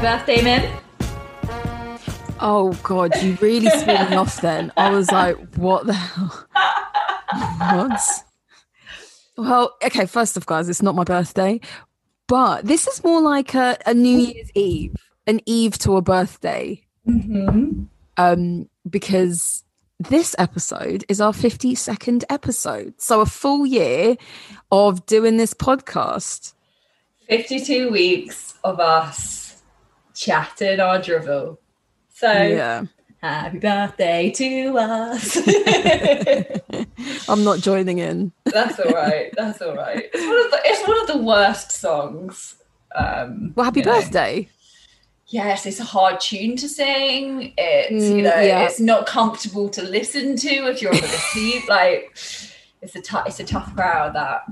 Birthday, Min. Oh God, you really threw me off then. I was like, what the hell? what? Well, okay, first off, guys, it's not my birthday, but this is more like a, a New Year's Eve, an eve to a birthday. Mm-hmm. Um, because this episode is our 52nd episode. So a full year of doing this podcast. 52 weeks of us chatting our drivel. So, Yeah. happy birthday to us. I'm not joining in. That's all right. That's all right. It's one of the, it's one of the worst songs. Um, Well, happy you know. birthday. Yes, it's a hard tune to sing. It's Mm, you know, yeah. it's not comfortable to listen to if you're on the sleep. Like, it's a it's a tough crowd. That,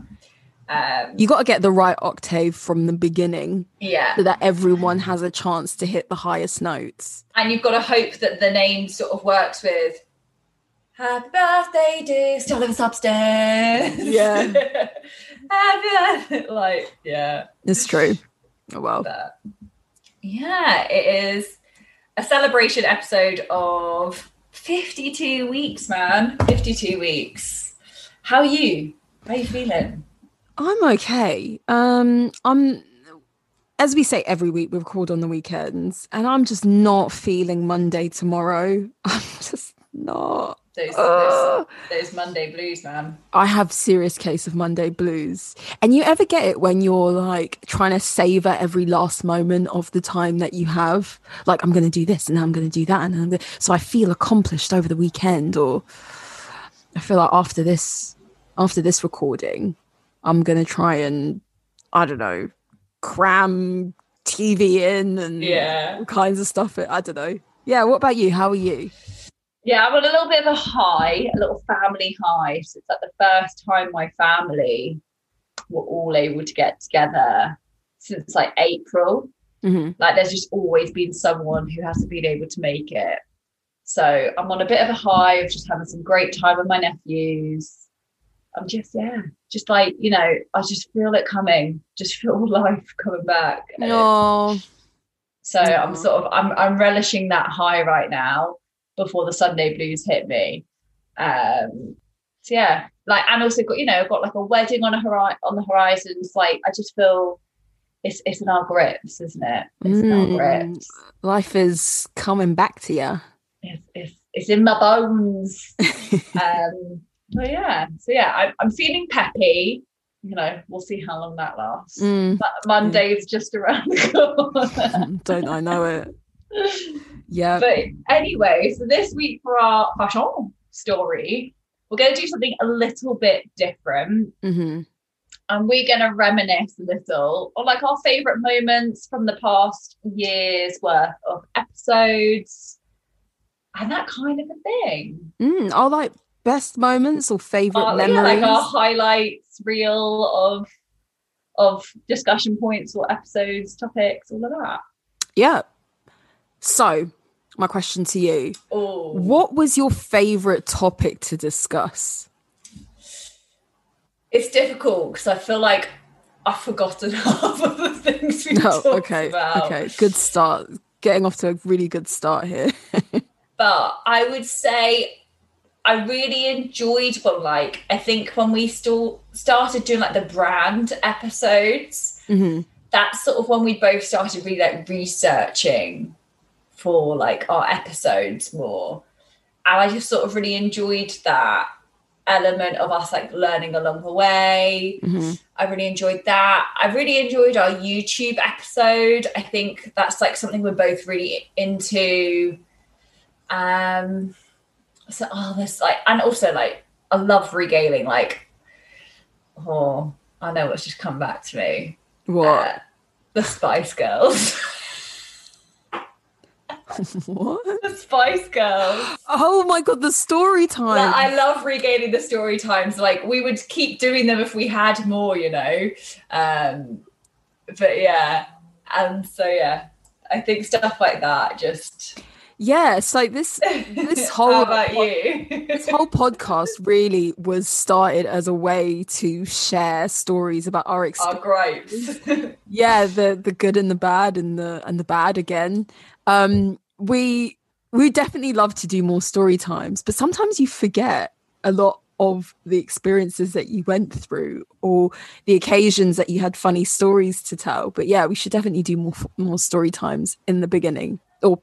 um, You got to get the right octave from the beginning yeah. so that everyone has a chance to hit the highest notes. and you've got to hope that the name sort of works with happy birthday dear still lives upstairs Yeah. happy birthday like yeah It's true. Oh well. but yeah it is a celebration episode of 52 weeks man 52 weeks how are you how are you feeling I'm okay. Um, I'm as we say every week, we record on the weekends, and I'm just not feeling Monday tomorrow. I'm just not. those, those, those monday blues man I have serious case of Monday blues. And you ever get it when you're like trying to savor every last moment of the time that you have? Like I'm going to do this and I'm going to do that and I'm gonna... so I feel accomplished over the weekend or I feel like after this after this recording I'm going to try and I don't know cram TV in and yeah all kinds of stuff. I don't know. Yeah, what about you? How are you? Yeah, I'm on a little bit of a high, a little family high. So it's like the first time my family were all able to get together since like April. hmm Like there's just always been someone who hasn't been able to make it. So I'm on a bit of a high of just having some great time with my nephews. I'm just, yeah, just like, you know, I just feel it coming, just feel life coming back. No. so I'm sort of I'm I'm relishing that high right now before the Sunday blues hit me. Um so yeah, like and also got you know, got like a wedding on a hori- on the horizon. It's like I just feel it's it's in our grips, isn't it? It's in our Mm. grips. Life is coming back to you. It's, it's it's in my bones. um so yeah, so yeah, I, I'm feeling peppy. You know, we'll see how long that lasts. Mm, But Monday's just around the corner. don't I know it? Yeah. But anyway, so this week for our fashion story, we're going to do something a little bit different. hmm And we're going to reminisce a little on like our favorite moments from the past year's worth of episodes and that kind of a thing. Mm, are like best moments or favorite uh, yeah, memories? like our highlights reel of of discussion points or episodes, topics, all of that. yeah. So, my question to you: Oh, What was your favorite topic to discuss? it's difficult because I feel like I've forgotten half of the things we No, oh, talked Oh, okay, about. okay, good start. Getting off to a really good start here. But I would say I really enjoyed one. Like I think when we still started doing like the brand episodes, hmm that's sort of when we both started really like researching for like our episodes more. And I just sort of really enjoyed that element of us like learning along the way. hmm I really enjoyed that. I really enjoyed our YouTube episode. I think that's like something we're both really into. Um, so oh, this like, and also like, I love regaling. Like, oh, I know what's just come back to me. What? Uh, the Spice Girls. what? the Spice Girls. Oh my god, the story time. Like, I love regaining the story times. Like we would keep doing them if we had more, you know. Um, but yeah, and so yeah, I think stuff like that just. Yeah, so this this How whole about you? this whole podcast really was started as a way to share stories about our Our experience. gripes. yeah the the good and the bad and the and the bad again um we we definitely love to do more story times but sometimes you forget a lot of the experiences that you went through or the occasions that you had funny stories to tell but yeah we should definitely do more more story times in the beginning or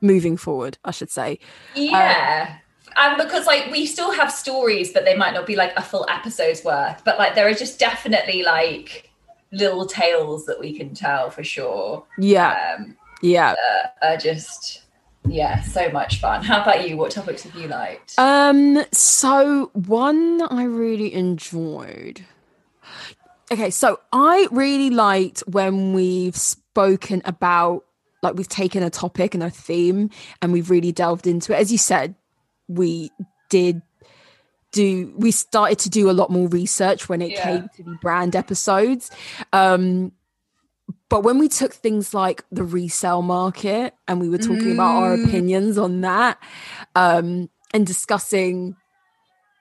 moving forward i should say yeah. and because like we still have stories, but they might not be like a full episode's worth. But like there are just definitely like little tales that we can tell for sure. yeah Um, yeah are just yeah, so much fun. How about you? What topics have you liked? Um, so one I really enjoyed. Okay, so I really liked when we've spoken about like we've taken a topic and a theme and we've really delved into it. As you said, we did do we started to do a lot more research when it Yeah. came to the brand episodes. Um but when we took things like the resale market and we were talking about our Mm. opinions on that um and discussing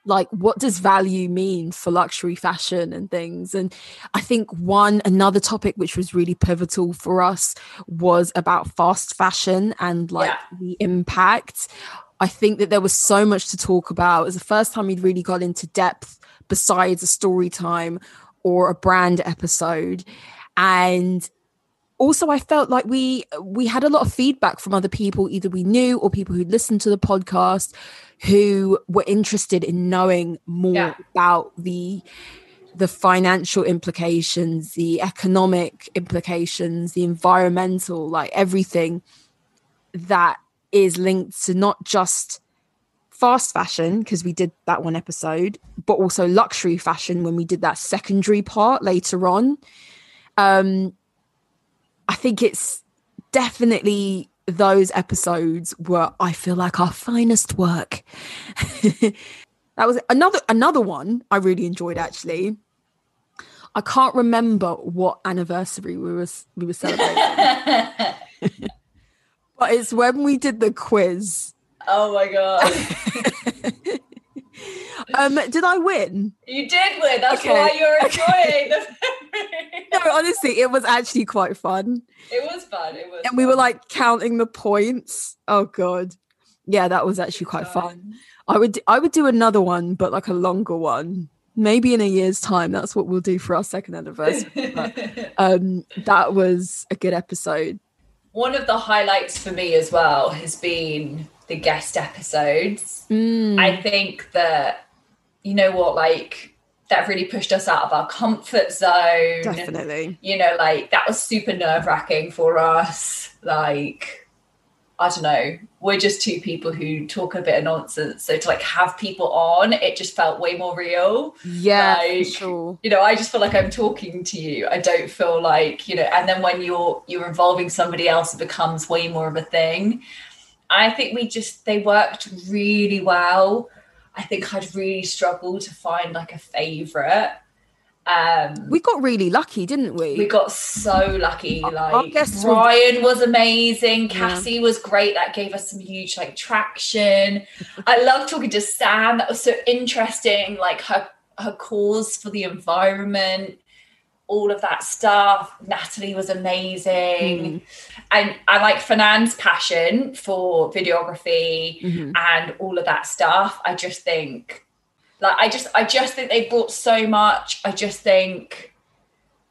like what does value mean for luxury fashion and things? And i think one another topic which was really pivotal for us was about fast fashion and like Yeah. the impact. I think that there was so much to talk about. It was the first time we'd really got into depth besides a story time or a brand episode. And also i felt like we we had a lot of feedback from other people either we knew or people who listened to the podcast who were interested in knowing more Yeah. about the the financial implications the economic implications the environmental like everything that is linked to not just fast fashion because we did that one episode but also luxury fashion when we did that secondary part later on um i think it's definitely those episodes were i feel like our finest work. That was another another one i really enjoyed actually. I can't remember what anniversary we were we were celebrating. But it's when we did the quiz. Oh my god. um did i win? You did win. That's Okay. why you're enjoying the no honestly it was actually quite fun. It was fun. It was and we were like counting the points. Oh god. Yeah that was actually quite fun. I would i would do another one but like a longer one. Maybe in a year's time. That's what we'll do for our second anniversary. But, um that was a good episode. One of the highlights for me as well has been the guest episodes. Mm, I think that you know what, like that really pushed us out of our comfort zone. definitely You know, like that was super nerve wracking for us. Like, I don't know, we're just two people who talk a bit of nonsense. So to like have people on, it just felt way more real. yeah Like, sure you know i just feel like i'm talking to you i don't feel like you know and then when you're you're involving somebody else it becomes way more of a thing i think we just they worked really well i think i'd really struggle to find like a favorite um we got really lucky didn't we we got so lucky. Our Like guests were- Ryan was amazing. Yeah. Cassie was great. That gave us some huge like traction. I love talking to Sam. That was so interesting. Like her her cause for the environment, all of that stuff. Natalie was amazing. Mm. And I like Fernand's passion for videography Mhm. and all of that stuff. I just think like I just I just think they brought so much. I just think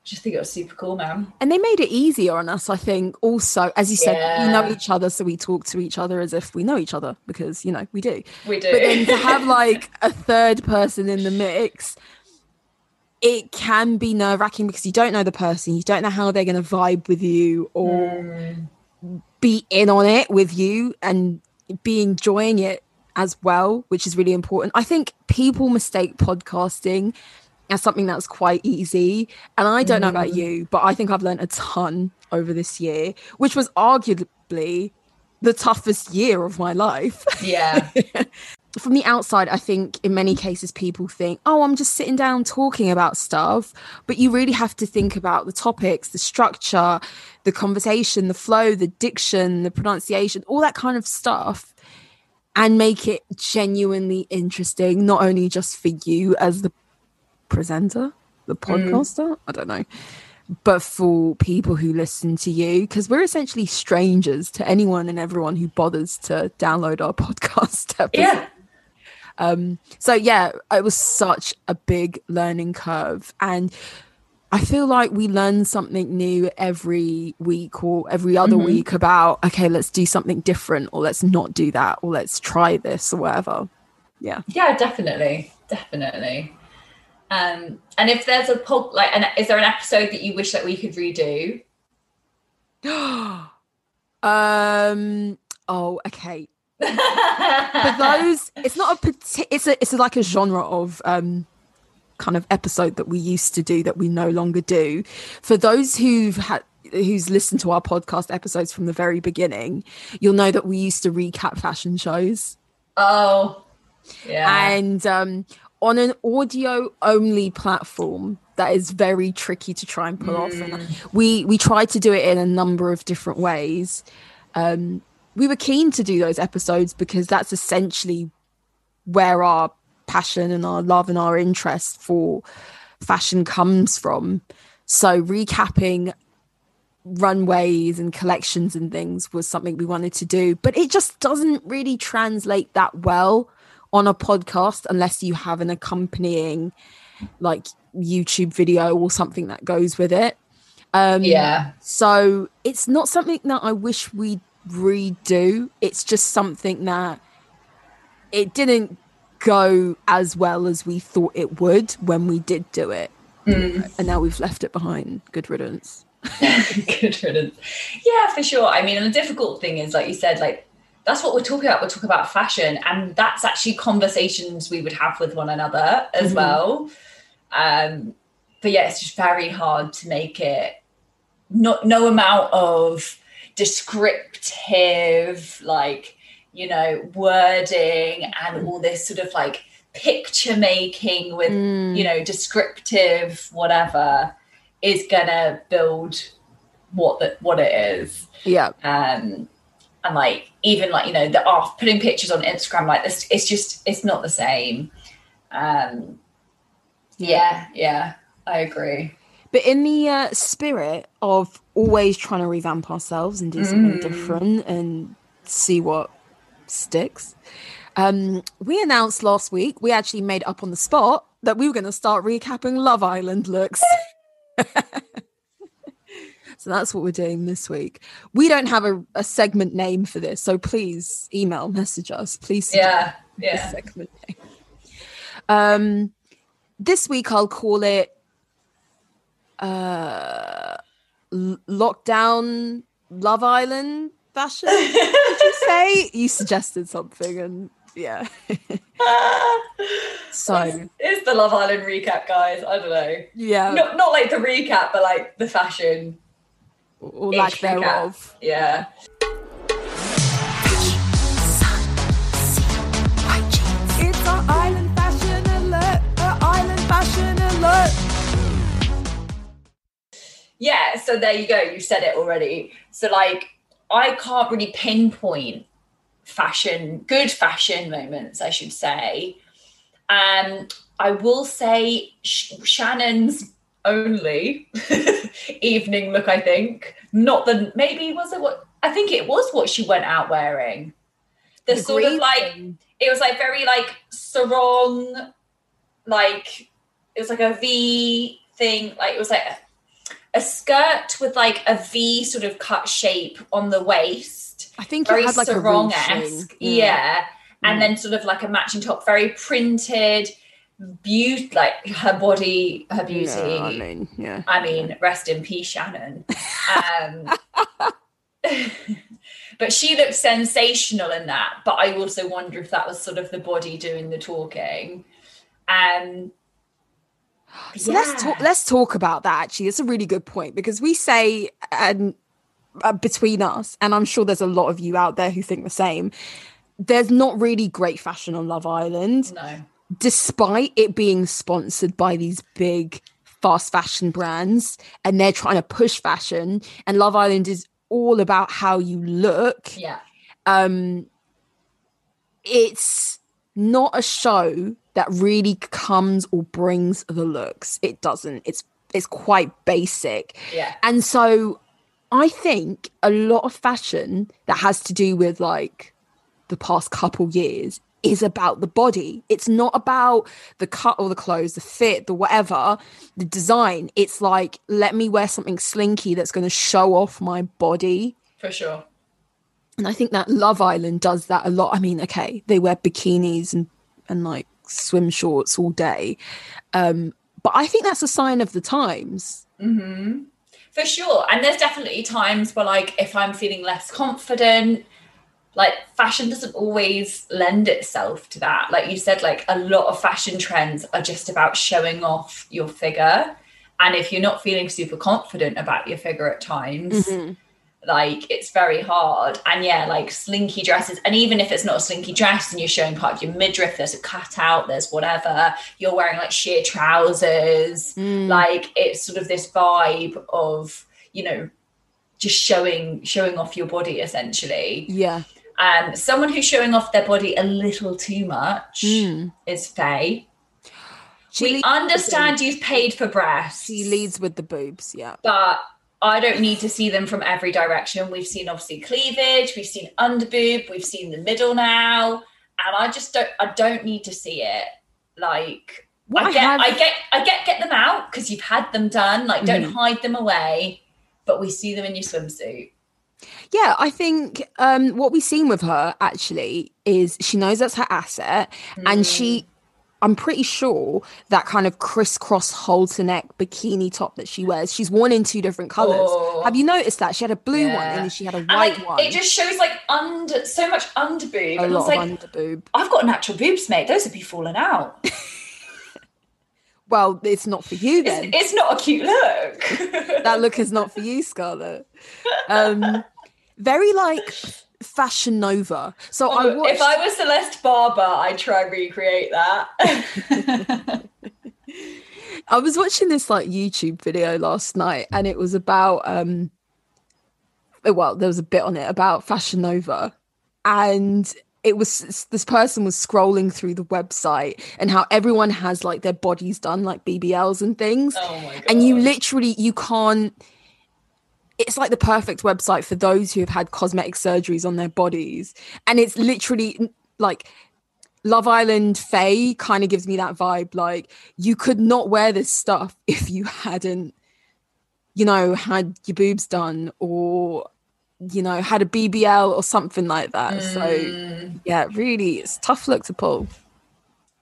I just think it was super cool, man. and they made it easier on us i think also as you said we know each other so we talk to each other as if we know each other because you know we do We do. but then to have like a third person in the mix it can be nerve wracking because you don't know the person, you don't know how they're going to vibe with you or Mm. be in on it with you and be enjoying it as well, which is really important. I think people mistake podcasting as something that's quite easy. And I don't know about you, but I think I've learned a ton over this year, which was arguably the toughest year of my life. Yeah. From the outside, I think in many cases people think, oh, I'm just sitting down talking about stuff. But you really have to think about the topics, the structure, the conversation, the flow, the diction, the pronunciation, all that kind of stuff, and make it genuinely interesting, not only just for you as the presenter, the mm. podcaster, I don't know, but for people who listen to you, because we're essentially strangers to anyone and everyone who bothers to download our podcast episode. yeah. Um, so yeah, it was such a big learning curve, and I feel like we learn something new every week or every other Mhm. week about okay, let's do something different, or let's not do that, or let's try this or whatever. Yeah. Yeah, definitely. Definitely. Um, and if there's a pod, like, an, is there an episode that you wish that we could redo? um. Oh, okay. For those, it's not a It's a. It's like a genre of um kind of episode that we used to do that we no longer do. For those who've had who's listened to our podcast episodes from the very beginning, you'll know that we used to recap fashion shows. oh, yeah. And um, on an audio only platform, that is very tricky to try and pull off. And we we tried to do it in a number of different ways. Um, we were keen to do those episodes because that's essentially where our passion and our love and our interest for fashion comes from. So recapping runways and collections and things was something we wanted to do, but it just doesn't really translate that well on a podcast unless you have an accompanying like YouTube video or something that goes with it. Um yeah. so it's not something that I wish we'd redo. It's just something that it didn't go as well as we thought it would when we did do it. Mm. And now we've left it behind. Good riddance. Good riddance. Yeah, for sure. I mean, and the difficult thing is, like you said, like that's what we're talking about. We're talking about fashion, and that's actually conversations we would have with one another as Mhm. well. Um, but yeah, it's just very hard to make it. Not no amount of descriptive, like you know, wording and all this sort of like picture making with Mm. you know descriptive whatever is gonna build what the, what it is. Yeah. um and like even like you know the off putting pictures on instagram like this it's just it's not the same. Um yeah yeah i agree But in the uh, spirit of always trying to revamp ourselves and do something Mm. different and see what sticks, um, we announced last week, we actually made up on the spot that we were going to start recapping Love Island looks. so that's what we're doing this week. We don't have a, a segment name for this, so please email, message us. Please yeah yeah segment name. Um, this week I'll call it uh, L- Lockdown Love Island fashion. Did you say you suggested something? And yeah, so it's the love island recap guys i don't know yeah, not, not like the recap but like the fashion or lack recap. thereof. yeah so there you go you said it already. So like i can't really pinpoint fashion good fashion moments i should say. Um i will say Sh- shannon's only evening look i think. Not the maybe was it what i think it was what she went out wearing. The, The sort of like thing. it was like very like sarong like it was like a v thing like it was like a, skirt with like a v sort of cut shape on the waist I think very it had like sarong esque yeah, and Mm. then sort of like a matching top very printed beauty, like her body, her beauty. Yeah, I mean, yeah. I mean, rest in peace, Shannon. Um, but she looks sensational in that. But I also wonder if that was sort of the body doing the talking. Um, so yeah. let's talk. Let's talk about that. Actually, it's a really good point because we say and uh, between us, and I'm sure there's a lot of you out there who think the same. There's not really great fashion on Love Island. No despite it being sponsored by these big fast fashion brands and they're trying to push fashion and Love Island is all about how you look. Yeah. Um it's not a show that really comes or brings the looks. It doesn't. It's it's quite basic. Yeah. And so I think a lot of fashion that has to do with like the past couple years is about the body. It's not about the cut or the clothes, the fit, the whatever, the design. It's like, let me wear something slinky that's going to show off my body. For sure. And I think that Love Island does that a lot. I mean, okay, they wear bikinis and, and like swim shorts all day. Um, but I think that's a sign of the times. Mm-hmm. For sure. And there's definitely times where, like, if I'm feeling less confident, like fashion doesn't always lend itself to that like you said like a lot of fashion trends are just about showing off your figure and if you're not feeling super confident about your figure at times mm-hmm. Like it's very hard and yeah like slinky dresses and even if it's not a slinky dress and you're showing part of your midriff there's a cutout there's whatever you're wearing like sheer trousers mm. like it's sort of this vibe of you know just showing showing off your body essentially yeah um, someone who's showing off their body a little too much mm. is Faye. She we understand you've paid for breasts. She leads with the boobs, yeah. But I don't need to see them from every direction. We've seen obviously cleavage, we've seen underboob, we've seen the middle now, and I just don't. I don't need to see it. Like what I get, I, have... I get, I get, get them out because you've had them done. Like, don't mm. hide them away. But we see them in your swimsuit. Yeah, I think um, what we've seen with her actually is she knows that's her asset, mm. and she, mm. I'm pretty sure that kind of crisscross halter neck bikini top that she wears, she's worn in two different colors. Oh. Have you noticed that she had a blue yeah. one and then she had a white like, one? It just shows like under so much under boob. A and lot of like, under boob. I've got natural boobs, mate. Those would be falling out. well, it's not for you then. It's, it's not a cute look. that look is not for you, Scarlett. Um, very like Fashion Nova. So I watched... if I was Celeste Barber, I'd try and recreate that. I was watching this like YouTube video last night, and it was about um, well, there was a bit on it about Fashion Nova, and it was this person was scrolling through the website and how everyone has like their bodies done like BBLs and things, oh and you literally you can't it's like the perfect website for those who have had cosmetic surgeries on their bodies. And it's literally like Love Island Faye kind of gives me that vibe. Like you could not wear this stuff if you hadn't, you know, had your boobs done or you know, had a BBL or something like that. Mm. So yeah, really it's tough look to pull.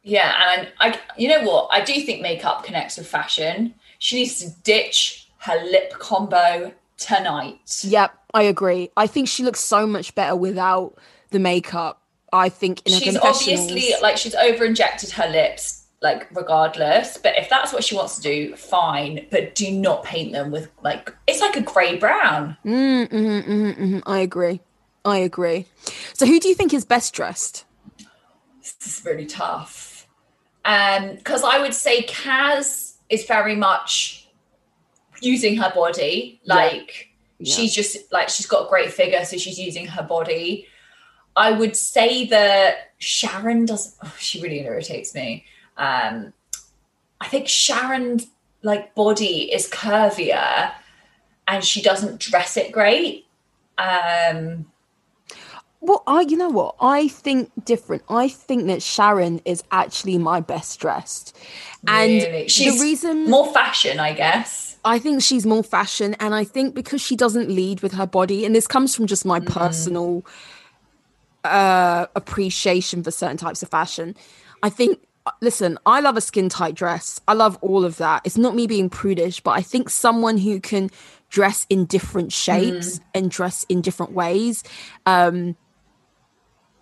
Yeah, and I you know what? I do think makeup connects with fashion. She needs to ditch her lip combo tonight. Yep, I agree. I think she looks so much better without the makeup. I think in she's obviously like she's over injected her lips like regardless but if that's what she wants to do fine but do not paint them with like it's like a gray brown mm, mm-hmm, mm-hmm, mm-hmm. i agree i agree so who do you think is best dressed this is really tough um because i would say kaz is very much using her body like yeah. she's just like she's got a great figure so she's using her body i would say that sharon does oh, she really irritates me um i think sharon's like body is curvier and she doesn't dress it great um well, I you know what? I think different. I think that Sharon is actually my best dressed. And really? She's the reason more fashion, I guess. I think she's more fashion and I think because she doesn't lead with her body and this comes from just my mm. personal uh appreciation for certain types of fashion. I think listen, I love a skin tight dress. I love all of that. It's not me being prudish, but I think someone who can dress in different shapes mm. and dress in different ways um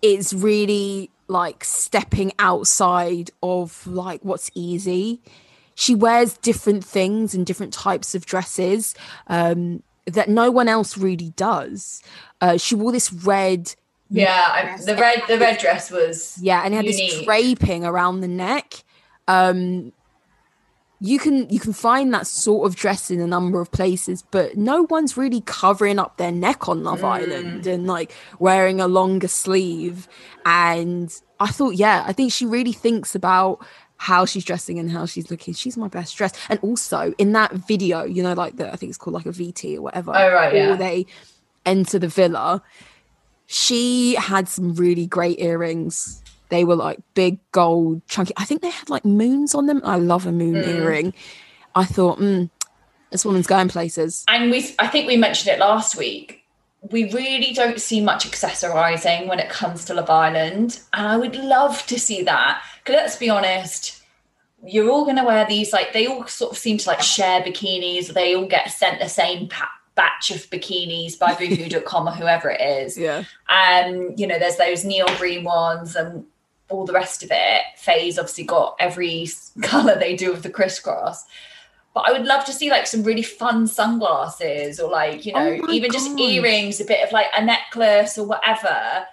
is really like stepping outside of like what's easy. She wears different things and different types of dresses um that no one else really does. Uh, she wore this red yeah, the red the red dress was yeah, and it had unique. this draping around the neck. Um, you can you can find that sort of dress in a number of places, but no one's really covering up their neck on Love mm. Island and like wearing a longer sleeve. And I thought, yeah, I think she really thinks about how she's dressing and how she's looking. She's my best dress. And also in that video, you know, like the I think it's called like a VT or whatever. Oh right, yeah. They enter the villa she had some really great earrings. They were like big gold, chunky. I think they had like moons on them. I love a moon mm. earring. I thought, mm, this woman's going places. And we, I think we mentioned it last week. We really don't see much accessorizing when it comes to Love Island, and I would love to see that. Because let's be honest, you're all going to wear these like they all sort of seem to like share bikinis. They all get sent the same pack batch of bikinis by boohoo.com or whoever it is. Yeah. And, you know, there's those neon green ones and all the rest of it. Faye's obviously got every color they do of the crisscross. But I would love to see like some really fun sunglasses or like, you know, oh even just earrings, a bit of like a necklace or whatever.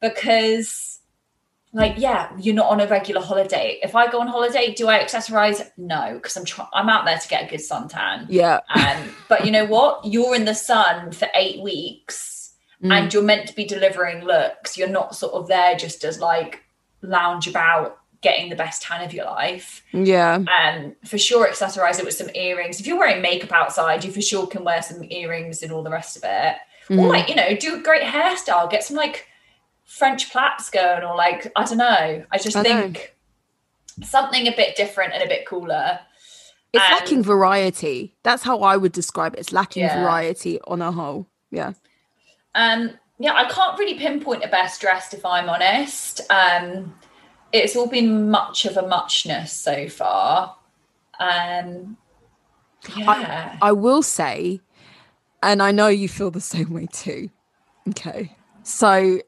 Because like yeah you're not on a regular holiday. If i go on holiday do i accessorize? No because i'm i'm out there to get a good suntan. Yeah. Um, but you know what? You're in the sun for eight weeks mm. and you're meant to be delivering looks. You're not sort of there just as like lounge about getting the best tan of your life yeah and um, for sure accessorize it with some earrings if you're wearing makeup outside you for sure can wear some earrings and all the rest of it mm. or like you know do a great hairstyle get some like French plaits going, or like I don't know. I just I think know. something a bit different and a bit cooler. It's and, lacking variety. That's how I would describe it. It's lacking yeah. variety on a whole. Yeah. Um. Yeah, I can't really pinpoint a best dressed if I'm honest. Um, it's all been much of a muchness so far. Um. Yeah. I, I will say, and I know you feel the same way too. Okay. So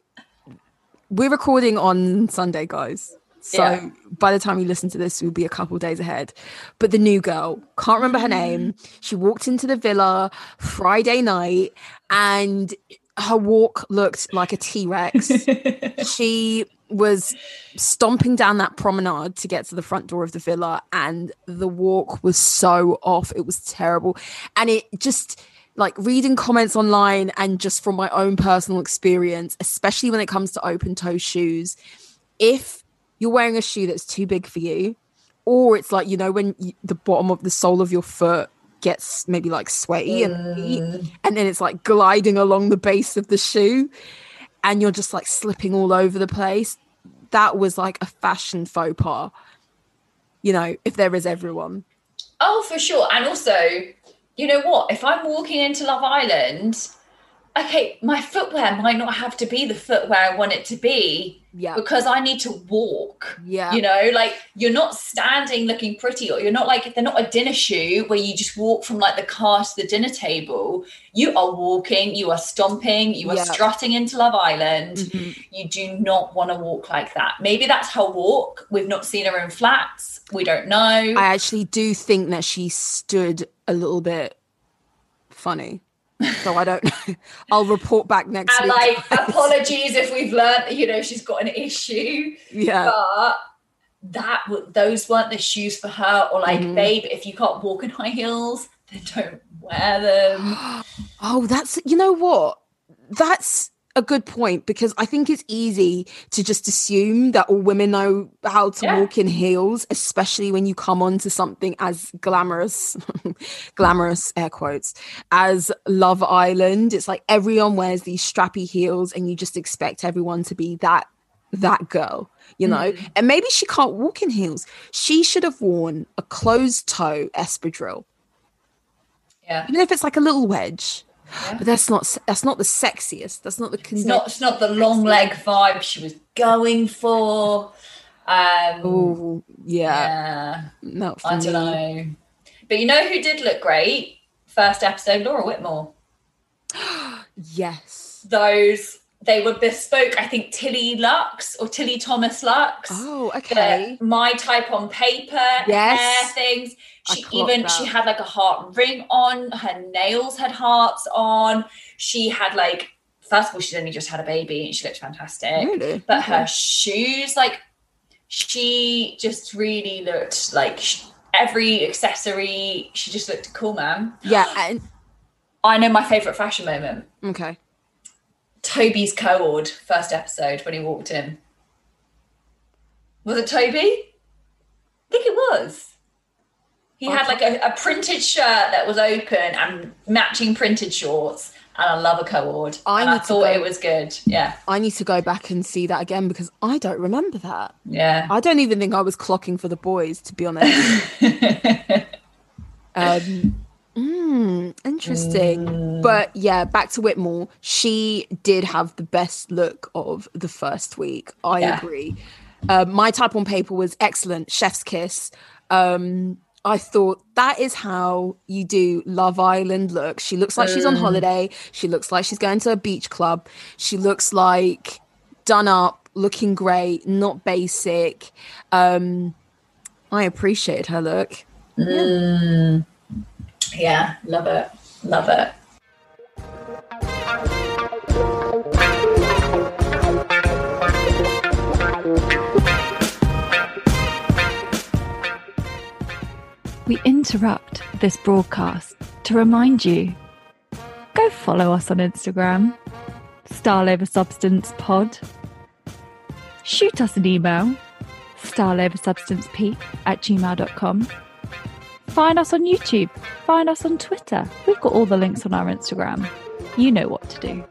we're recording on Sunday, guys. So yeah. by the time you listen to this, we'll be a couple days ahead. But the new girl, can't remember her name. She walked into the villa Friday night and her walk looked like a T Rex. she was stomping down that promenade to get to the front door of the villa, and the walk was so off. It was terrible. And it just like reading comments online and just from my own personal experience, especially when it comes to open toe shoes, if you're wearing a shoe that's too big for you, or it's like, you know, when you, the bottom of the sole of your foot gets maybe like sweaty and, mm. and then it's like gliding along the base of the shoe and you're just like slipping all over the place. That was like a fashion faux pas, you know, if there is everyone. Oh, for sure. And also, you know what? If I'm walking into Love Island, okay, my footwear might not have to be the footwear I want it to be. Yeah. Because I need to walk. Yeah. You know, like you're not standing looking pretty, or you're not like they're not a dinner shoe where you just walk from like the car to the dinner table. You are walking, you are stomping, you are yeah. strutting into Love Island. Mm-hmm. You do not want to walk like that. Maybe that's her walk. We've not seen her in flats. We don't know. I actually do think that she stood a little bit funny. So I don't know. I'll report back next and week. like apologies if we've learned that, you know, she's got an issue. Yeah. But that those weren't the shoes for her. Or like, mm. babe, if you can't walk in high heels, then don't wear them. oh, that's you know what? That's a good point because I think it's easy to just assume that all women know how to yeah. walk in heels, especially when you come onto something as glamorous, glamorous air quotes, as Love Island. It's like everyone wears these strappy heels, and you just expect everyone to be that that girl, you know. Mm. And maybe she can't walk in heels. She should have worn a closed toe espadrille. Yeah. Even if it's like a little wedge yeah. But that's not that's not the sexiest. That's not the it's not it's not the long leg vibe she was going for. Um, Oh, yeah. yeah. Not for I don't know. But you know who did look great? First episode, Laura Whitmore. Yes. Those they were bespoke. I think Tilly Lux or Tilly Thomas Lux. Oh, okay. my type on paper Yes. hair things. She even that. she had like a heart ring on. Her nails had hearts on. She had like first of all she's only just had a baby and she looked fantastic. Really? But Okay. her shoes, like she just really looked like every accessory. She just looked cool, man. Yeah. And, I know my favorite fashion moment. okay. Toby's co-ord first episode when he walked in. Was it Toby? I think it was. He had like a, a printed shirt that was open and matching printed shorts, and I love a co-ord. I and I thought go- it was good. Yeah, I need to go back and see that again because I don't remember that. yeah. I don't even think I was clocking for the boys, to be honest. um, mm, interesting. But yeah, back to Whitmore. She did have the best look of the first week. I Yeah. agree. Uh, my type on paper was excellent. Chef's kiss. Um, I thought that is how you do Love Island look. She looks like she's on holiday. She looks like she's going to a beach club. She looks like done up, looking great, not basic. Um, I appreciated her look. yeah, love it, love it. We interrupt this broadcast to remind you go follow us on Instagram, Style Over Substance Pod. Shoot us an email, styleoversubstancepeak at gmail.com. Find us on YouTube, find us on Twitter. We've got all the links on our Instagram. You know what to do.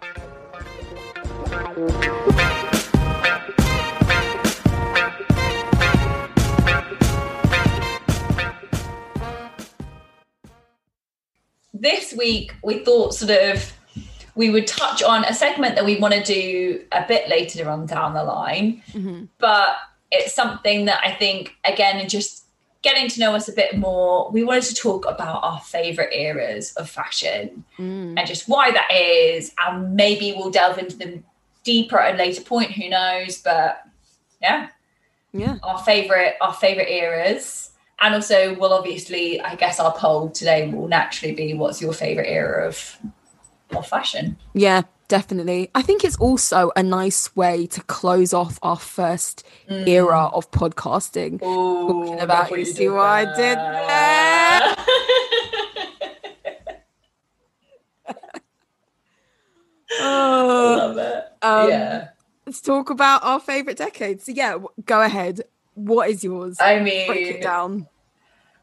this week we thought sort of we would touch on a segment that we want to do a bit later on down the line mm-hmm. but it's something that i think again just getting to know us a bit more we wanted to talk about our favorite eras of fashion mm. and just why that is and maybe we'll delve into them deeper at a later point who knows but yeah. Yeah. our favorite our favorite eras and also we'll obviously i guess our poll today will naturally be what's your favorite era of of fashion? Yeah, definitely. I think it's also a nice way to close off our first era of podcasting. Talking about you see what I did Oh, love it um, yeah Let's talk about our favorite decades. So yeah, go ahead. What is yours? i mean, Break it down.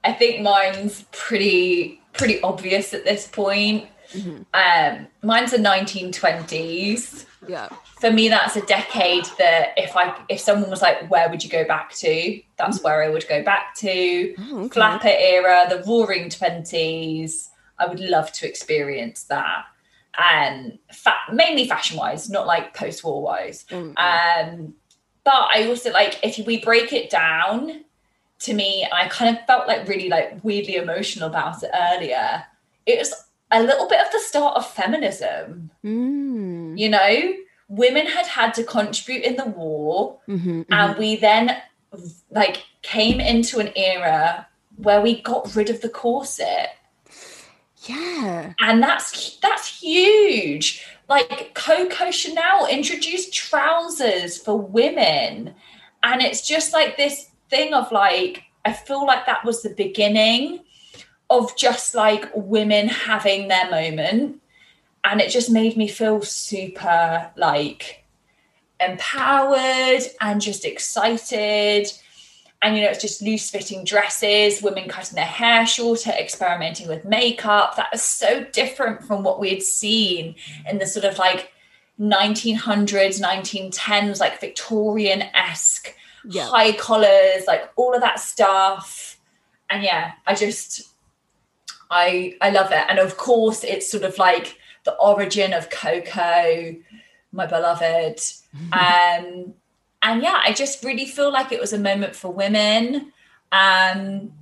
i think mine's pretty pretty obvious at this point um mine's the 1920s Yeah. for me that's a decade that if i if someone was like where would you go back to? that's where i would go back to. Oh, okay. flapper era the roaring 20s i would love to experience that. And fa- mainly fashion wise not like post-war wise. Mm, um but i also like if we break it down to me i kind of felt like really like weirdly emotional about it earlier. It was a little bit of the start of feminism Mm. you know women had had to contribute in the war Mhm, mhm. and we then like came into an era where we got rid of the corset yeah. and that's that's huge like coco chanel introduced trousers for women and it's just like this thing of like i feel like that was the beginning of just like women having their moment. And it just made me feel super like empowered and just excited. And you know it's just loose fitting dresses women cutting their hair shorter experimenting with makeup. That was so different from what we had seen in the sort of like 1900s 1910s like victorian-esque Yeah. high collars like all of that stuff. And yeah i just i i love it and of course it's sort of like the origin of coco my beloved um and yeah, I just really feel like it was a moment for women. Um,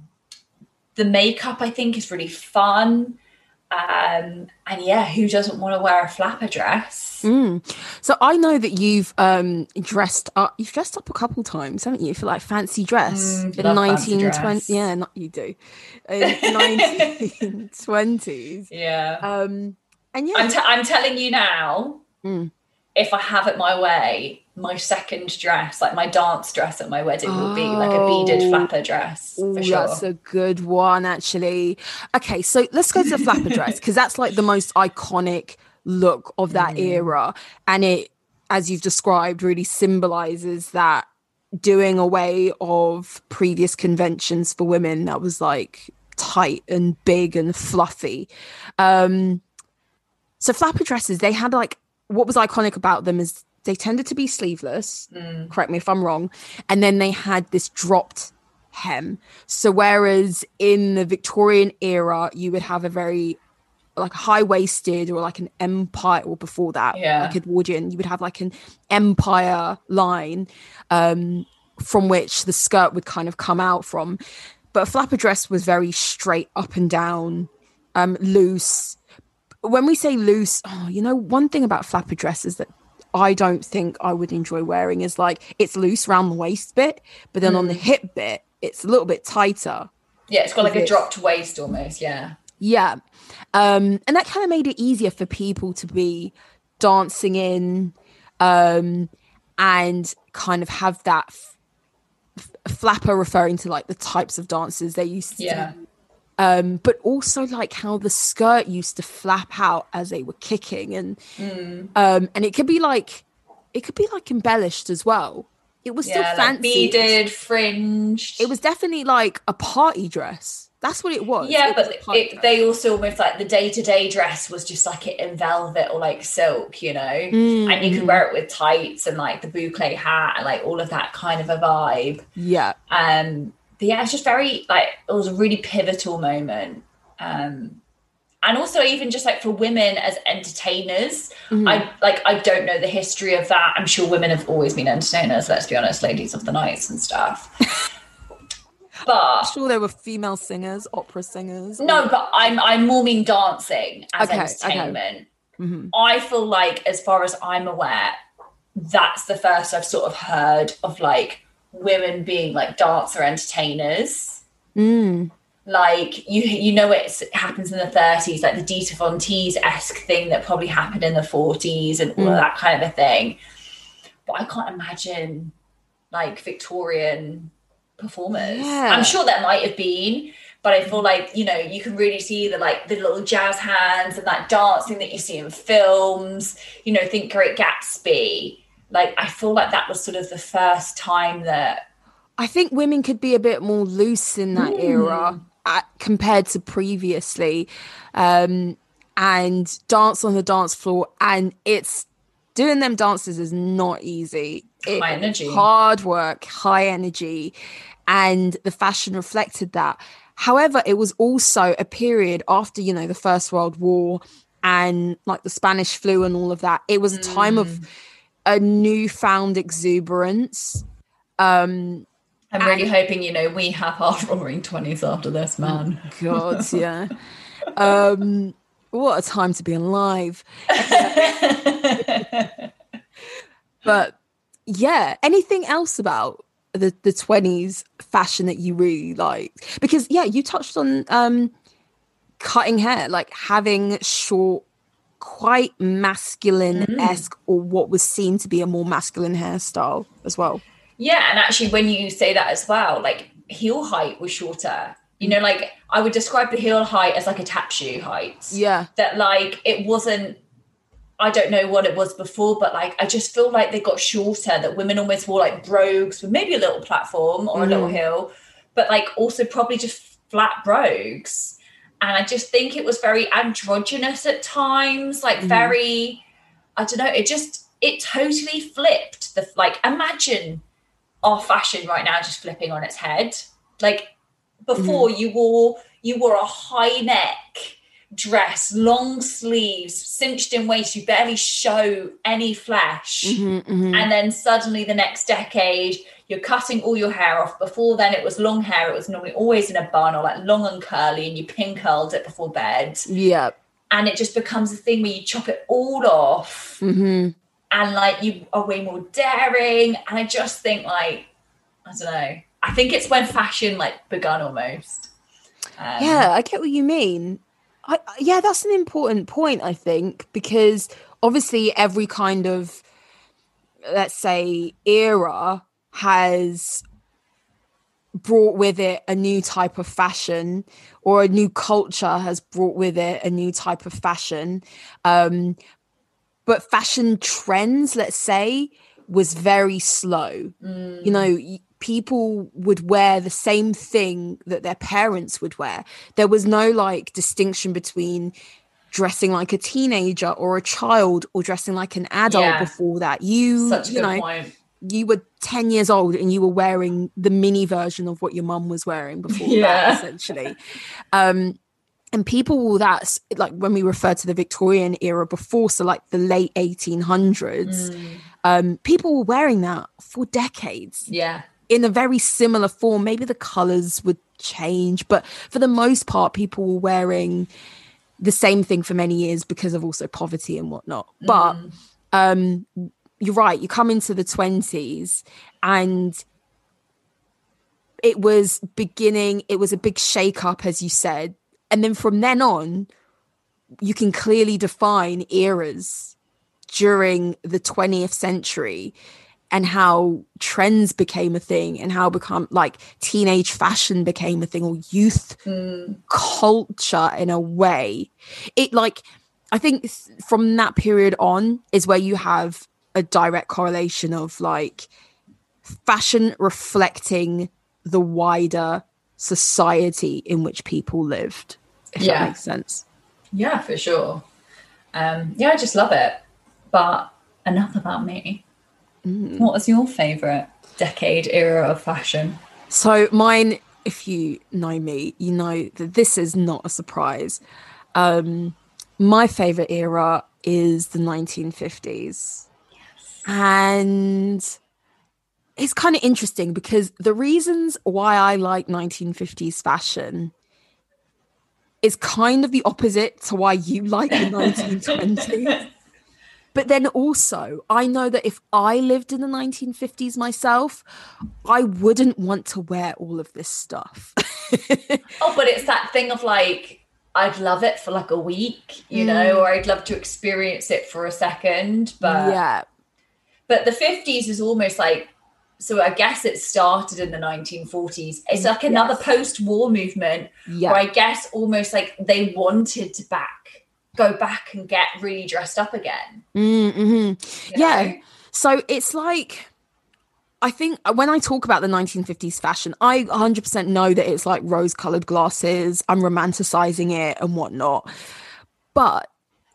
the makeup, I think, is really fun. Um, and yeah, who doesn't want to wear a flapper dress? Mm. So I know that you've um, dressed up. You've dressed up a couple times, haven't you? For like fancy dress Mm, in nineteen twenty. Yeah, not you do. In nineteen twenties. Yeah. Um, and yeah, I'm, t- I'm telling you now, Mm. if I have it my way, my second dress, like my dance dress at my wedding, will be like a beaded Oh. flapper dress Ooh, for sure. That's a good one, actually. Okay, so let's go to the flapper dress because that's like the most iconic look of that Mm. era. And it, as you've described, really symbolizes that doing away of previous conventions for women that was like tight and big and fluffy. Um, so flapper dresses, they had like what was iconic about them is they tended to be sleeveless. Mm. Correct me if I'm wrong. And then they had this dropped hem. So whereas in the Victorian era, you would have a very like high waisted or like an empire, or before that, Yeah. like Edwardian, you would have like an empire line um, from which the skirt would kind of come out from. But a flapper dress was very straight up and down, um, loose. When we say loose, oh, you know, one thing about flapper dresses that I don't think I would enjoy wearing is like it's loose around the waist bit, but then on the hip bit, it's a little bit tighter. Yeah, it's got like a dropped waist almost. Yeah. Yeah. Um, and that kind of made it easier for people to be dancing in um, and kind of have that f- flapper referring to like the types of dances they used to Yeah. Um, but also like how the skirt used to flap out as they were kicking and Mm. um, and it could be like it could be like embellished as well. It was Yeah. still like fancy. beaded, fringed. it was definitely like a party dress. That's what it was. Yeah, It but party it, they also almost like the day to day dress was just like it in velvet or like silk, you know, Mm, and you could wear it with tights and like the boucle hat and like all of that kind of a vibe. yeah. Um, but yeah, it's just very like it was a really pivotal moment. Um, and also even just like for women as entertainers, Mhm. I like I don't know the history of that. I'm sure women have always been entertainers. Let's be honest, ladies of the nights and stuff. but sure there were female singers, opera singers. no, but I'm I'm more mean dancing as Okay, okay. entertainment. Mhm. I feel like, as far as I'm aware, that's the first I've sort of heard of like women being like dancer entertainers. Mm. Like you, you know, it's, it happens in the 30s, like the Dita Von Teese esque thing that probably happened in the 40s and all Mm. of that kind of a thing. But I can't imagine like Victorian performers. Yeah. I'm sure there might have been, but I feel like you know you can really see the like the little jazz hands and that dancing that you see in films. You know, think Great Gatsby. Like I feel like that was sort of the first time that I think women could be a bit more loose in that era uh, compared to previously, um, and dance on the dance floor. And it's doing them dances is not easy. It- High energy. hard work, high energy, and the fashion reflected that. However, it was also a period after you know the First World War and like the Spanish flu and all of that. It was a time of a newfound exuberance. Um, I'm really hoping you know we have our roaring twenties after this, man. God, yeah. Um, what a time to be alive. But yeah, anything else about the the twenties fashion that you really liked? Because yeah, you touched on um cutting hair, like having short, quite mm. masculine esque, or what was seen to be a more masculine hairstyle as well. Yeah, and actually, when you say that as well, like heel height was shorter. You know, like I would describe the heel height as like a tap shoe height. Yeah. That like it wasn't. I don't know what it was before, but like I just feel like they got shorter. That women almost wore like brogues with maybe a little platform or a little mm. heel, but like also probably just flat brogues. And I just think it was very androgynous at times, like very. I don't know. It just it totally flipped the like. Imagine our fashion right now just flipping on its head. Like before, you wore you wore a high neck, dress, long sleeves, cinched in waist, you barely show any flesh. Mhm, mhm. And then suddenly the next decade, you're cutting all your hair off. Before then, it was long hair. It was normally always in a bun or like long and curly, and you pin curled it before bed. yeah. And it just becomes a thing where you chop it all off hmm and like you are way more daring. And I just think, like, I don't know. I think it's when fashion like begun almost. Um, yeah, I get what you mean. I- yeah, that's an important point, I think, because obviously every kind of, let's say, era has brought with it a new type of fashion or a new culture has brought with it a new type of fashion. Um, but fashion trends, let's say, was very slow mm, you know people would wear the same thing that their parents would wear there was no like distinction between dressing like a teenager or a child or dressing like an adult Yeah. before that you such a you good know point. You were 10 years old and you were wearing the mini version of what your mum was wearing before Yeah. that essentially um and people that's like when we refer to the victorian era before so like the late 1800s Mm, um people were wearing that for decades yeah. in a very similar form. Maybe the colors would change, but for the most part, people were wearing the same thing for many years because of also poverty and whatnot. But Mm, um, you're right. You come into the 20s and it was beginning, it was a big shake up, as you said. And then from then on, you can clearly define eras during the 20th century and how trends became a thing and how become like teenage fashion became a thing or youth mm, culture in a way it like i think from that period on is where you have a direct correlation of like fashion reflecting the wider society in which people lived if Yeah. that makes sense Yeah, for sure. Um, yeah, I just love it. But enough about me. Mm. What was your favourite decade era of fashion? So mine, if you know me, you know that this is not a surprise. Um, my favorite era is the 1950s. And it's kind of interesting because the reasons why I like 1950s fashion is kind of the opposite to why you like the 1920s. But then also, I know that if I lived in the 1950s myself, I wouldn't want to wear all of this stuff. Oh, but it's that thing of like, I'd love it for like a week, you know, mm. or I'd love to experience it for a second. But yeah. But the 50s is almost like so I guess it started in the 1940s. It's like another Yes. post-war movement Yeah. where I guess almost like they wanted to back go back and get really dressed up again. Mm-hmm. Yeah. know? So it's like, I think uh, when I talk about the 1950s fashion, I 100% know that it's like rose colored glasses. I'm romanticizing it and whatnot. But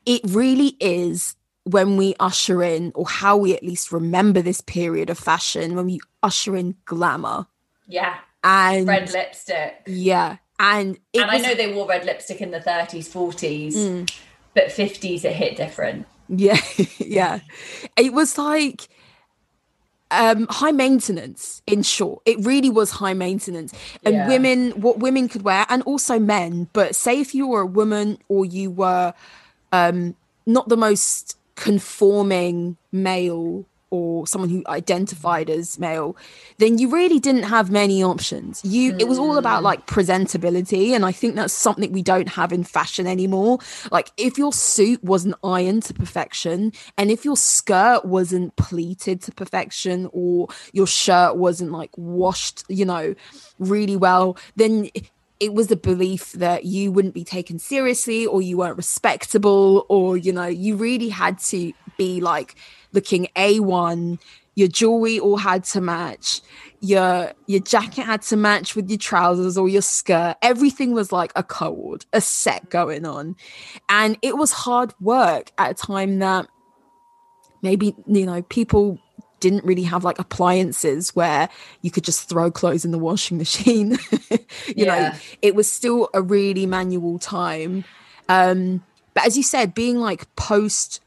it really is when we usher in, or how we at least remember this period of fashion, when we usher in glamour. Yeah. And Red lipstick. yeah. And it and I know they wore red lipstick in the 30s, 40s, Mm. but 50s it hit different. Yeah, yeah. It was like um high maintenance in short. It really was high maintenance. And Yeah. women what women could wear and also men, but say if you were a woman or you were um not the most conforming male or someone who identified as male then you really didn't have many options. You it was all about mm. like presentability and i think that's something we don't have in fashion anymore. Like if your suit wasn't ironed to perfection and if your skirt wasn't pleated to perfection or your shirt wasn't like washed you know really well then it was a belief that you wouldn't be taken seriously or you weren't respectable or you know you really had to be like looking a1 your jewelry all had to match. Your your jacket had to match with your trousers or your skirt. Everything was like a code a set going on. And it was hard work at a time that maybe you know people didn't really have like appliances where you could just throw clothes in the washing machine. You know it was still a really manual time. Um, but as you said, being like post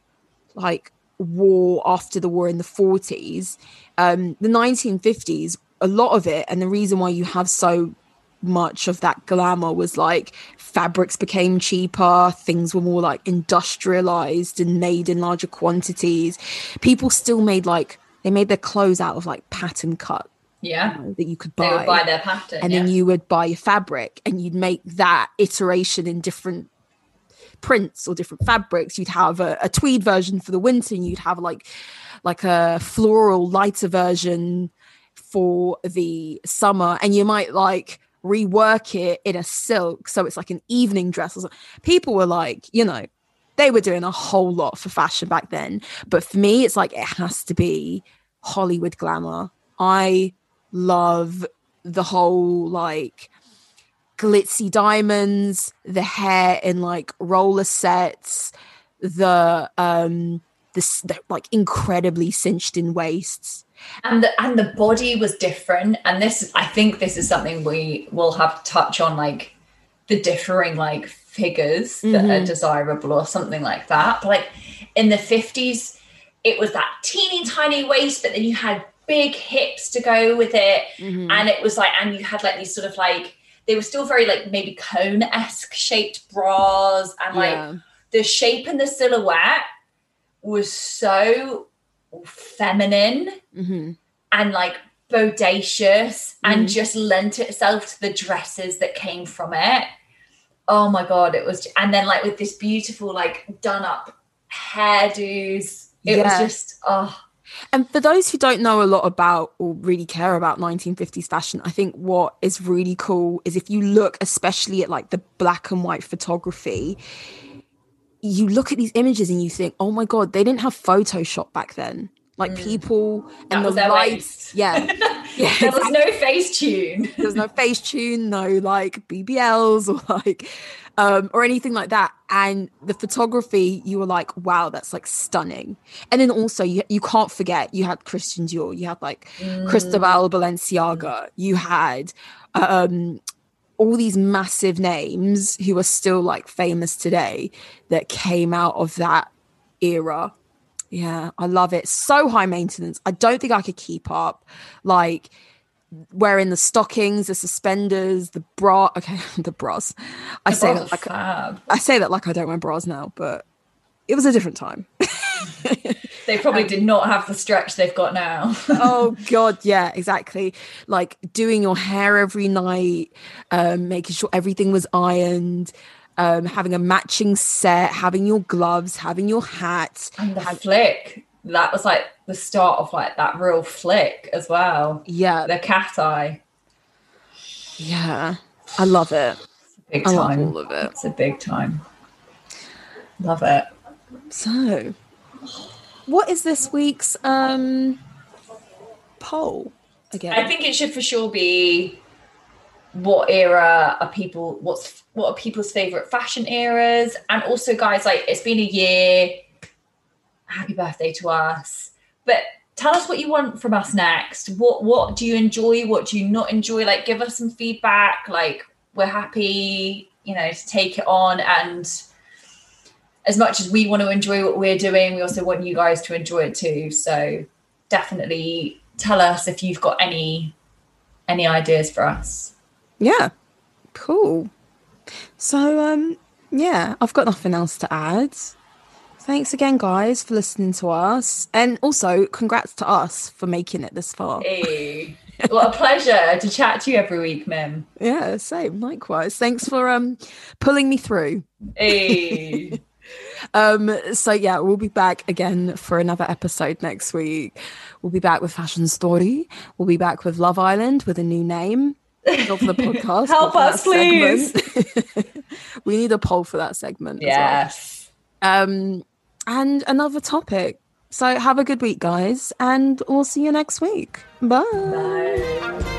like war after the war in the 40s, um, the 1950s, a lot of it, and the reason why you have so much of that glamour was like fabrics became cheaper, things were more like industrialized and made in larger quantities. People still made like they made their clothes out of like pattern cut Yeah. you know, that you could They buy. would buy their pattern. and yeah. then you would buy your fabric and you'd make that iteration in different prints or different fabrics you'd have a, a tweed version for the winter and you'd have like like a floral lighter version for the summer and you might like rework it in a silk so it's like an evening dress or something. people were like you know they were doing a whole lot for fashion back then. But for me it's like it has to be hollywood glamour. I love the whole like glitzy diamonds, the hair in like roller sets, the um this like incredibly cinched in waists. and the and the body was different. And this i think this is something we will have to touch on like the differing like figures that are Mhm. desirable or something like that but like in the 50s it was that teeny tiny waist but then you had big hips to go with it and it was like and you had like these sort of like they were still very like maybe cone-esque shaped bras and like yeah. the shape and the silhouette was so feminine Mhm. and like bodacious and Mhm. just lent itself to the dresses that came from it. Oh my god, it was and then like with this beautiful like done up hairdos. It Yeah. was just oh And for those who don't know a lot about or really care about 1950s fashion, I think what is really cool is if you look especially at like the black and white photography, you look at these images and you think, oh my God, they didn't have Photoshop back then. Like people Mm. that and was the lights. Yeah. Yeah. there was no face tune. There's no face tune, no like BBLs or like um or anything like that. And the photography, you were like, wow, that's like stunning. And then also you you can't forget you had Christian Dior, you had like Mm. Cristobal Balenciaga, you had um all these massive names who are still like famous today that came out of that era. Yeah, I love it. So high maintenance. I don't think I could keep up. Like wearing the stockings, the suspenders, the bra. Okay, the bras. I The say bras that like fab. I say that like I don't wear bras now, but it was a different time. They probably did not have the stretch they've got now. oh god yeah exactly like doing your hair every night um making sure everything was ironed um having a matching set having your gloves having your hat and the flick. That was like the start of like that real flick as well. yeah The cat eye. yeah i love it Big i time. all of it It's a big time. Love it. so what is this week's um poll again I think it should for sure be what era are people what's what are people's favorite fashion eras? And also guys like it's been a year. Happy birthday to us. But tell us what you want from us next. What what do you enjoy? What do you not enjoy? Like give us some feedback. Like we're happy you know to take it on. And as much as we want to enjoy what we're doing we also want you guys to enjoy it too. So definitely tell us if you've got any any ideas for us Yeah. Cool. So um yeah, I've got nothing else to add. Thanks again guys for listening to us and also congrats to us for making it this far. hey what a pleasure to chat to you every week mem Yeah, same likewise. Thanks for um pulling me through. hey Um so yeah, we'll be back again for another episode next week. We'll be back with Fashion Story. We'll be back with Love Island with a new name. For the podcast. Help us, please. we need a poll for that segment. as well. yes um, and another topic. So have a good week, guys, and we'll see you next week. Bye. Bye.